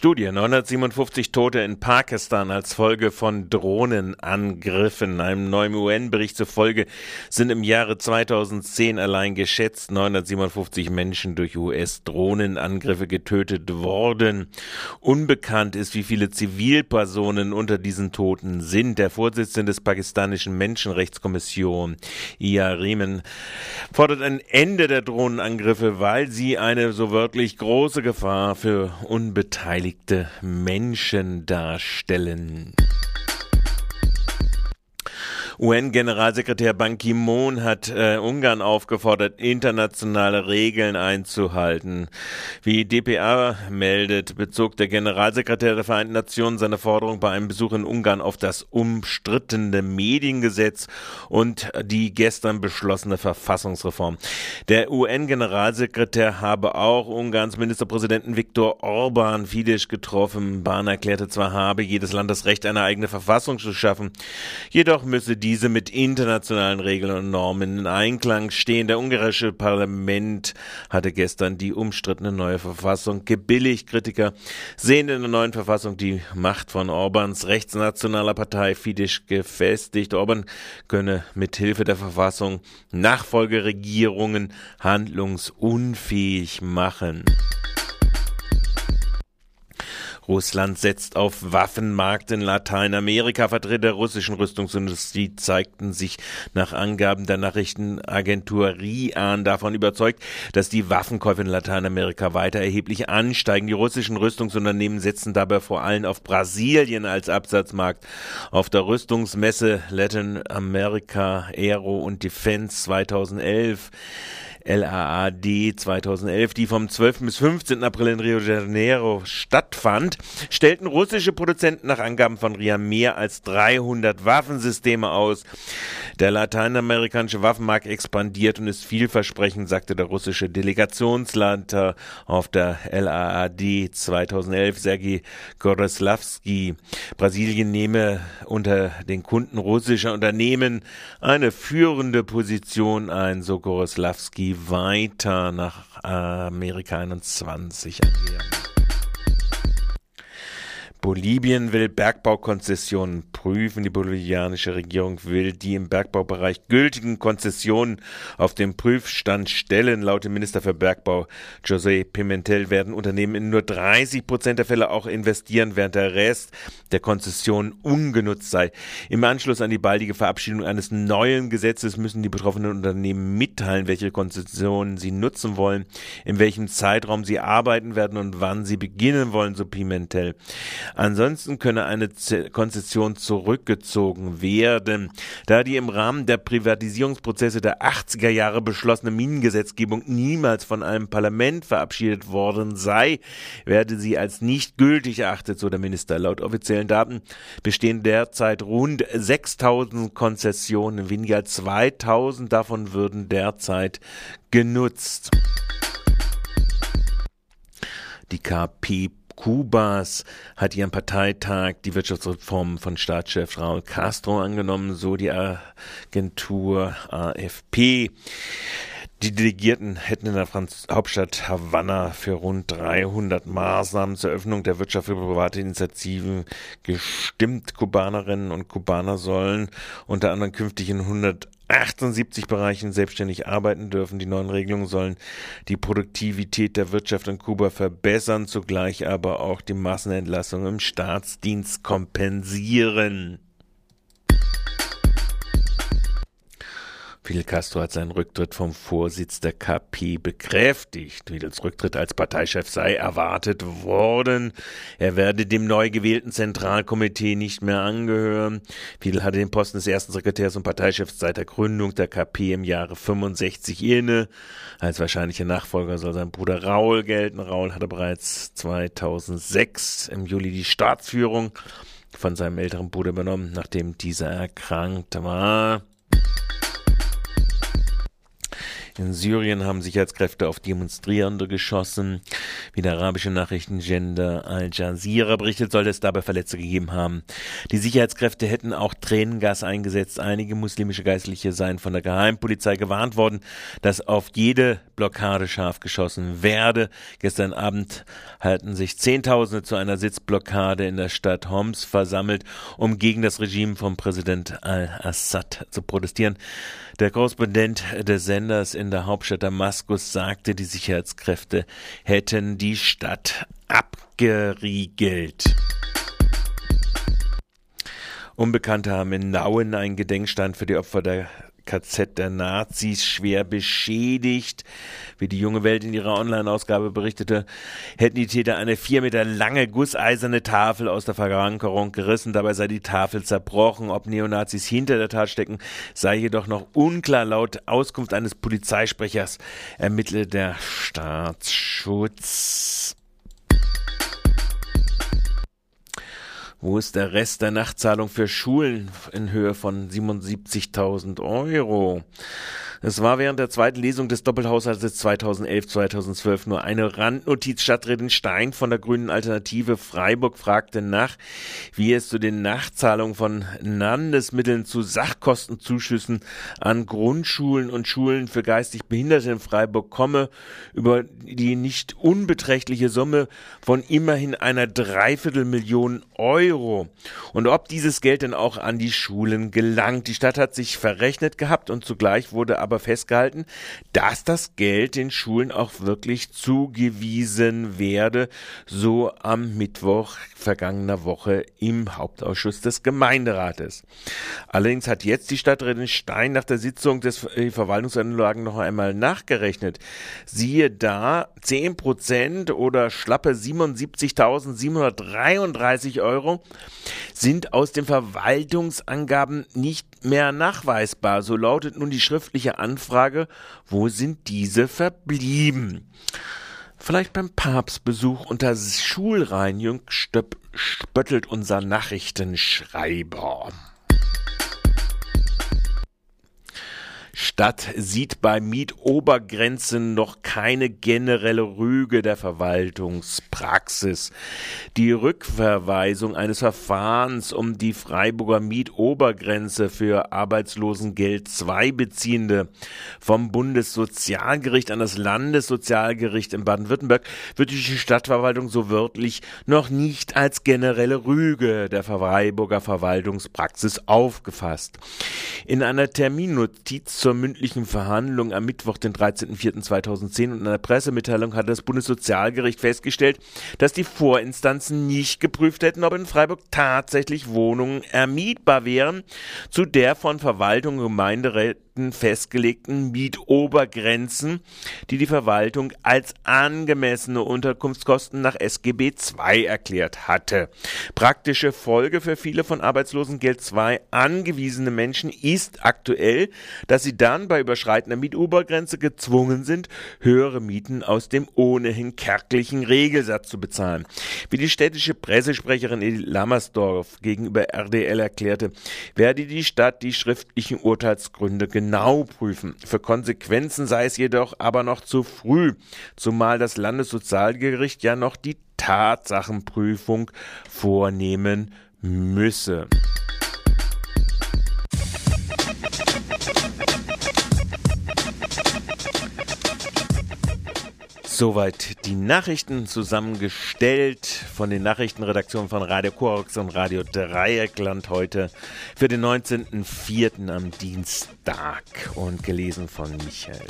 Studie 957 Tote in Pakistan als Folge von Drohnenangriffen. Einem neuen UN-Bericht zufolge sind im Jahre 2010 allein geschätzt 957 Menschen durch US-Drohnenangriffe getötet worden. Unbekannt ist, wie viele Zivilpersonen unter diesen Toten sind. Der Vorsitzende des pakistanischen Menschenrechtskommission, Ia Riemen, fordert ein Ende der Drohnenangriffe, weil sie eine so wörtlich große Gefahr für Unbeteiligte beteiligte Menschen darstellen. UN-Generalsekretär Ban Ki-moon hat äh, Ungarn aufgefordert, internationale Regeln einzuhalten. Wie dpa meldet, bezog der Generalsekretär der Vereinten Nationen seine Forderung bei einem Besuch in Ungarn auf das umstrittene Mediengesetz und die gestern beschlossene Verfassungsreform. Der UN-Generalsekretär habe auch Ungarns Ministerpräsidenten Viktor Orban Fidesz getroffen. Bahn erklärte zwar, habe jedes Land das Recht, eine eigene Verfassung zu schaffen, jedoch müsse die diese mit internationalen Regeln und Normen in Einklang stehen. Der ungarische Parlament hatte gestern die umstrittene neue Verfassung gebilligt. Kritiker sehen in der neuen Verfassung die Macht von Orbans rechtsnationaler Partei Fidesz gefestigt. Orban könne mit Hilfe der Verfassung Nachfolgeregierungen handlungsunfähig machen. Russland setzt auf Waffenmarkt in Lateinamerika. Vertreter der russischen Rüstungsindustrie zeigten sich nach Angaben der Nachrichtenagentur RIAN davon überzeugt, dass die Waffenkäufe in Lateinamerika weiter erheblich ansteigen. Die russischen Rüstungsunternehmen setzen dabei vor allem auf Brasilien als Absatzmarkt. Auf der Rüstungsmesse Latin America Aero und Defense 2011 LAAD 2011, die vom 12. bis 15. April in Rio de Janeiro stattfand, stellten russische Produzenten nach Angaben von RIA mehr als 300 Waffensysteme aus. Der lateinamerikanische Waffenmarkt expandiert und ist vielversprechend, sagte der russische Delegationsleiter auf der LAAD 2011, Sergei Goroslavsky. Brasilien nehme unter den Kunden russischer Unternehmen eine führende Position ein, so Weiter nach Amerika 21 angehen. Bolivien will Bergbaukonzessionen prüfen. Die bolivianische Regierung will die im Bergbaubereich gültigen Konzessionen auf den Prüfstand stellen. Laut dem Minister für Bergbau José Pimentel werden Unternehmen in nur 30 Prozent der Fälle auch investieren, während der Rest der Konzession ungenutzt sei. Im Anschluss an die baldige Verabschiedung eines neuen Gesetzes müssen die betroffenen Unternehmen mitteilen, welche Konzessionen sie nutzen wollen, in welchem Zeitraum sie arbeiten werden und wann sie beginnen wollen, so Pimentel. Ansonsten könne eine Konzession zurückgezogen werden. Da die im Rahmen der Privatisierungsprozesse der 80er Jahre beschlossene Minengesetzgebung niemals von einem Parlament verabschiedet worden sei, werde sie als nicht gültig erachtet, so der Minister. Laut offiziellen Daten bestehen derzeit rund 6000 Konzessionen, weniger als 2000 davon würden derzeit genutzt. Die KP Kubas hat ihren Parteitag die Wirtschaftsreform von Staatschef Raúl Castro angenommen, so die Agentur AFP. Die Delegierten hätten in der Franz Hauptstadt Havanna für rund 300 Maßnahmen zur Öffnung der Wirtschaft für private Initiativen gestimmt. Kubanerinnen und Kubaner sollen unter anderem künftig in 100 78 Bereichen selbstständig arbeiten dürfen. Die neuen Regelungen sollen die Produktivität der Wirtschaft in Kuba verbessern, zugleich aber auch die Massenentlassung im Staatsdienst kompensieren. Fidel Castro hat seinen Rücktritt vom Vorsitz der KP bekräftigt. Fidels Rücktritt als Parteichef sei erwartet worden. Er werde dem neu gewählten Zentralkomitee nicht mehr angehören. Fidel hatte den Posten des ersten Sekretärs und Parteichefs seit der Gründung der KP im Jahre 65 inne. Als wahrscheinlicher Nachfolger soll sein Bruder Raul gelten. Raul hatte bereits 2006 im Juli die Staatsführung von seinem älteren Bruder übernommen, nachdem dieser erkrankt war. In Syrien haben Sicherheitskräfte auf Demonstrierende geschossen. Wie der arabische Nachrichtengender Al Jazeera berichtet, soll es dabei Verletzte gegeben haben. Die Sicherheitskräfte hätten auch Tränengas eingesetzt. Einige muslimische Geistliche seien von der Geheimpolizei gewarnt worden, dass auf jede Sitzblockade scharf geschossen werde. Gestern Abend halten sich Zehntausende zu einer Sitzblockade in der Stadt Homs versammelt, um gegen das Regime von Präsident al-Assad zu protestieren. Der Korrespondent des Senders in der Hauptstadt Damaskus sagte, die Sicherheitskräfte hätten die Stadt abgeriegelt. Unbekannte haben in Nauen einen Gedenkstand für die Opfer der KZ der Nazis schwer beschädigt. Wie die junge Welt in ihrer Online-Ausgabe berichtete, hätten die Täter eine vier Meter lange gusseiserne Tafel aus der Verankerung gerissen. Dabei sei die Tafel zerbrochen. Ob Neonazis hinter der Tat stecken, sei jedoch noch unklar. Laut Auskunft eines Polizeisprechers ermittle der Staatsschutz. Wo ist der Rest der Nachtzahlung für Schulen in Höhe von 77.000 Euro? Es war während der zweiten Lesung des Doppelhaushaltes 2011-2012 nur eine Randnotiz. Stadträtin Stein von der Grünen Alternative Freiburg fragte nach, wie es zu den Nachzahlungen von Landesmitteln zu Sachkostenzuschüssen an Grundschulen und Schulen für geistig Behinderte in Freiburg komme, über die nicht unbeträchtliche Summe von immerhin einer Dreiviertelmillion Euro. Und ob dieses Geld denn auch an die Schulen gelangt. Die Stadt hat sich verrechnet gehabt und zugleich wurde aber festgehalten, dass das Geld den Schulen auch wirklich zugewiesen werde, so am Mittwoch vergangener Woche im Hauptausschuss des Gemeinderates. Allerdings hat jetzt die Stadträtin Stein nach der Sitzung des äh, Verwaltungsanlagen noch einmal nachgerechnet. Siehe da, 10 Prozent oder schlappe 77.733 Euro sind aus den Verwaltungsangaben nicht mehr nachweisbar. So lautet nun die schriftliche Anfrage, wo sind diese verblieben? Vielleicht beim Papstbesuch unter Schulreinigung spöttelt unser Nachrichtenschreiber. Stadt sieht bei Mietobergrenzen noch keine generelle Rüge der Verwaltungspraxis. Die Rückverweisung eines Verfahrens um die Freiburger Mietobergrenze für Arbeitslosengeld II Beziehende vom Bundessozialgericht an das Landessozialgericht in Baden-Württemberg wird die Stadtverwaltung so wörtlich noch nicht als generelle Rüge der Freiburger Verwaltungspraxis aufgefasst. In einer Terminnotiz zur zur mündlichen Verhandlung am Mittwoch, den 13.04.2010 und in einer Pressemitteilung hat das Bundessozialgericht festgestellt, dass die Vorinstanzen nicht geprüft hätten, ob in Freiburg tatsächlich Wohnungen ermietbar wären, zu der von Verwaltung und Gemeinderäten festgelegten Mietobergrenzen, die die Verwaltung als angemessene Unterkunftskosten nach SGB II erklärt hatte. Praktische Folge für viele von Arbeitslosengeld II angewiesene Menschen ist aktuell, dass sie dann bei Überschreiten der Mietobergrenze gezwungen sind, höhere Mieten aus dem ohnehin kärglichen Regelsatz zu bezahlen. Wie die städtische Pressesprecherin Edith Lammersdorf gegenüber RDL erklärte, werde die Stadt die schriftlichen Urteilsgründe genau prüfen. Für Konsequenzen sei es jedoch aber noch zu früh, zumal das Landessozialgericht ja noch die Tatsachenprüfung vornehmen müsse. Soweit die Nachrichten zusammengestellt von den Nachrichtenredaktionen von Radio Korax und Radio Dreieckland heute für den 19.04. am Dienstag und gelesen von Michael.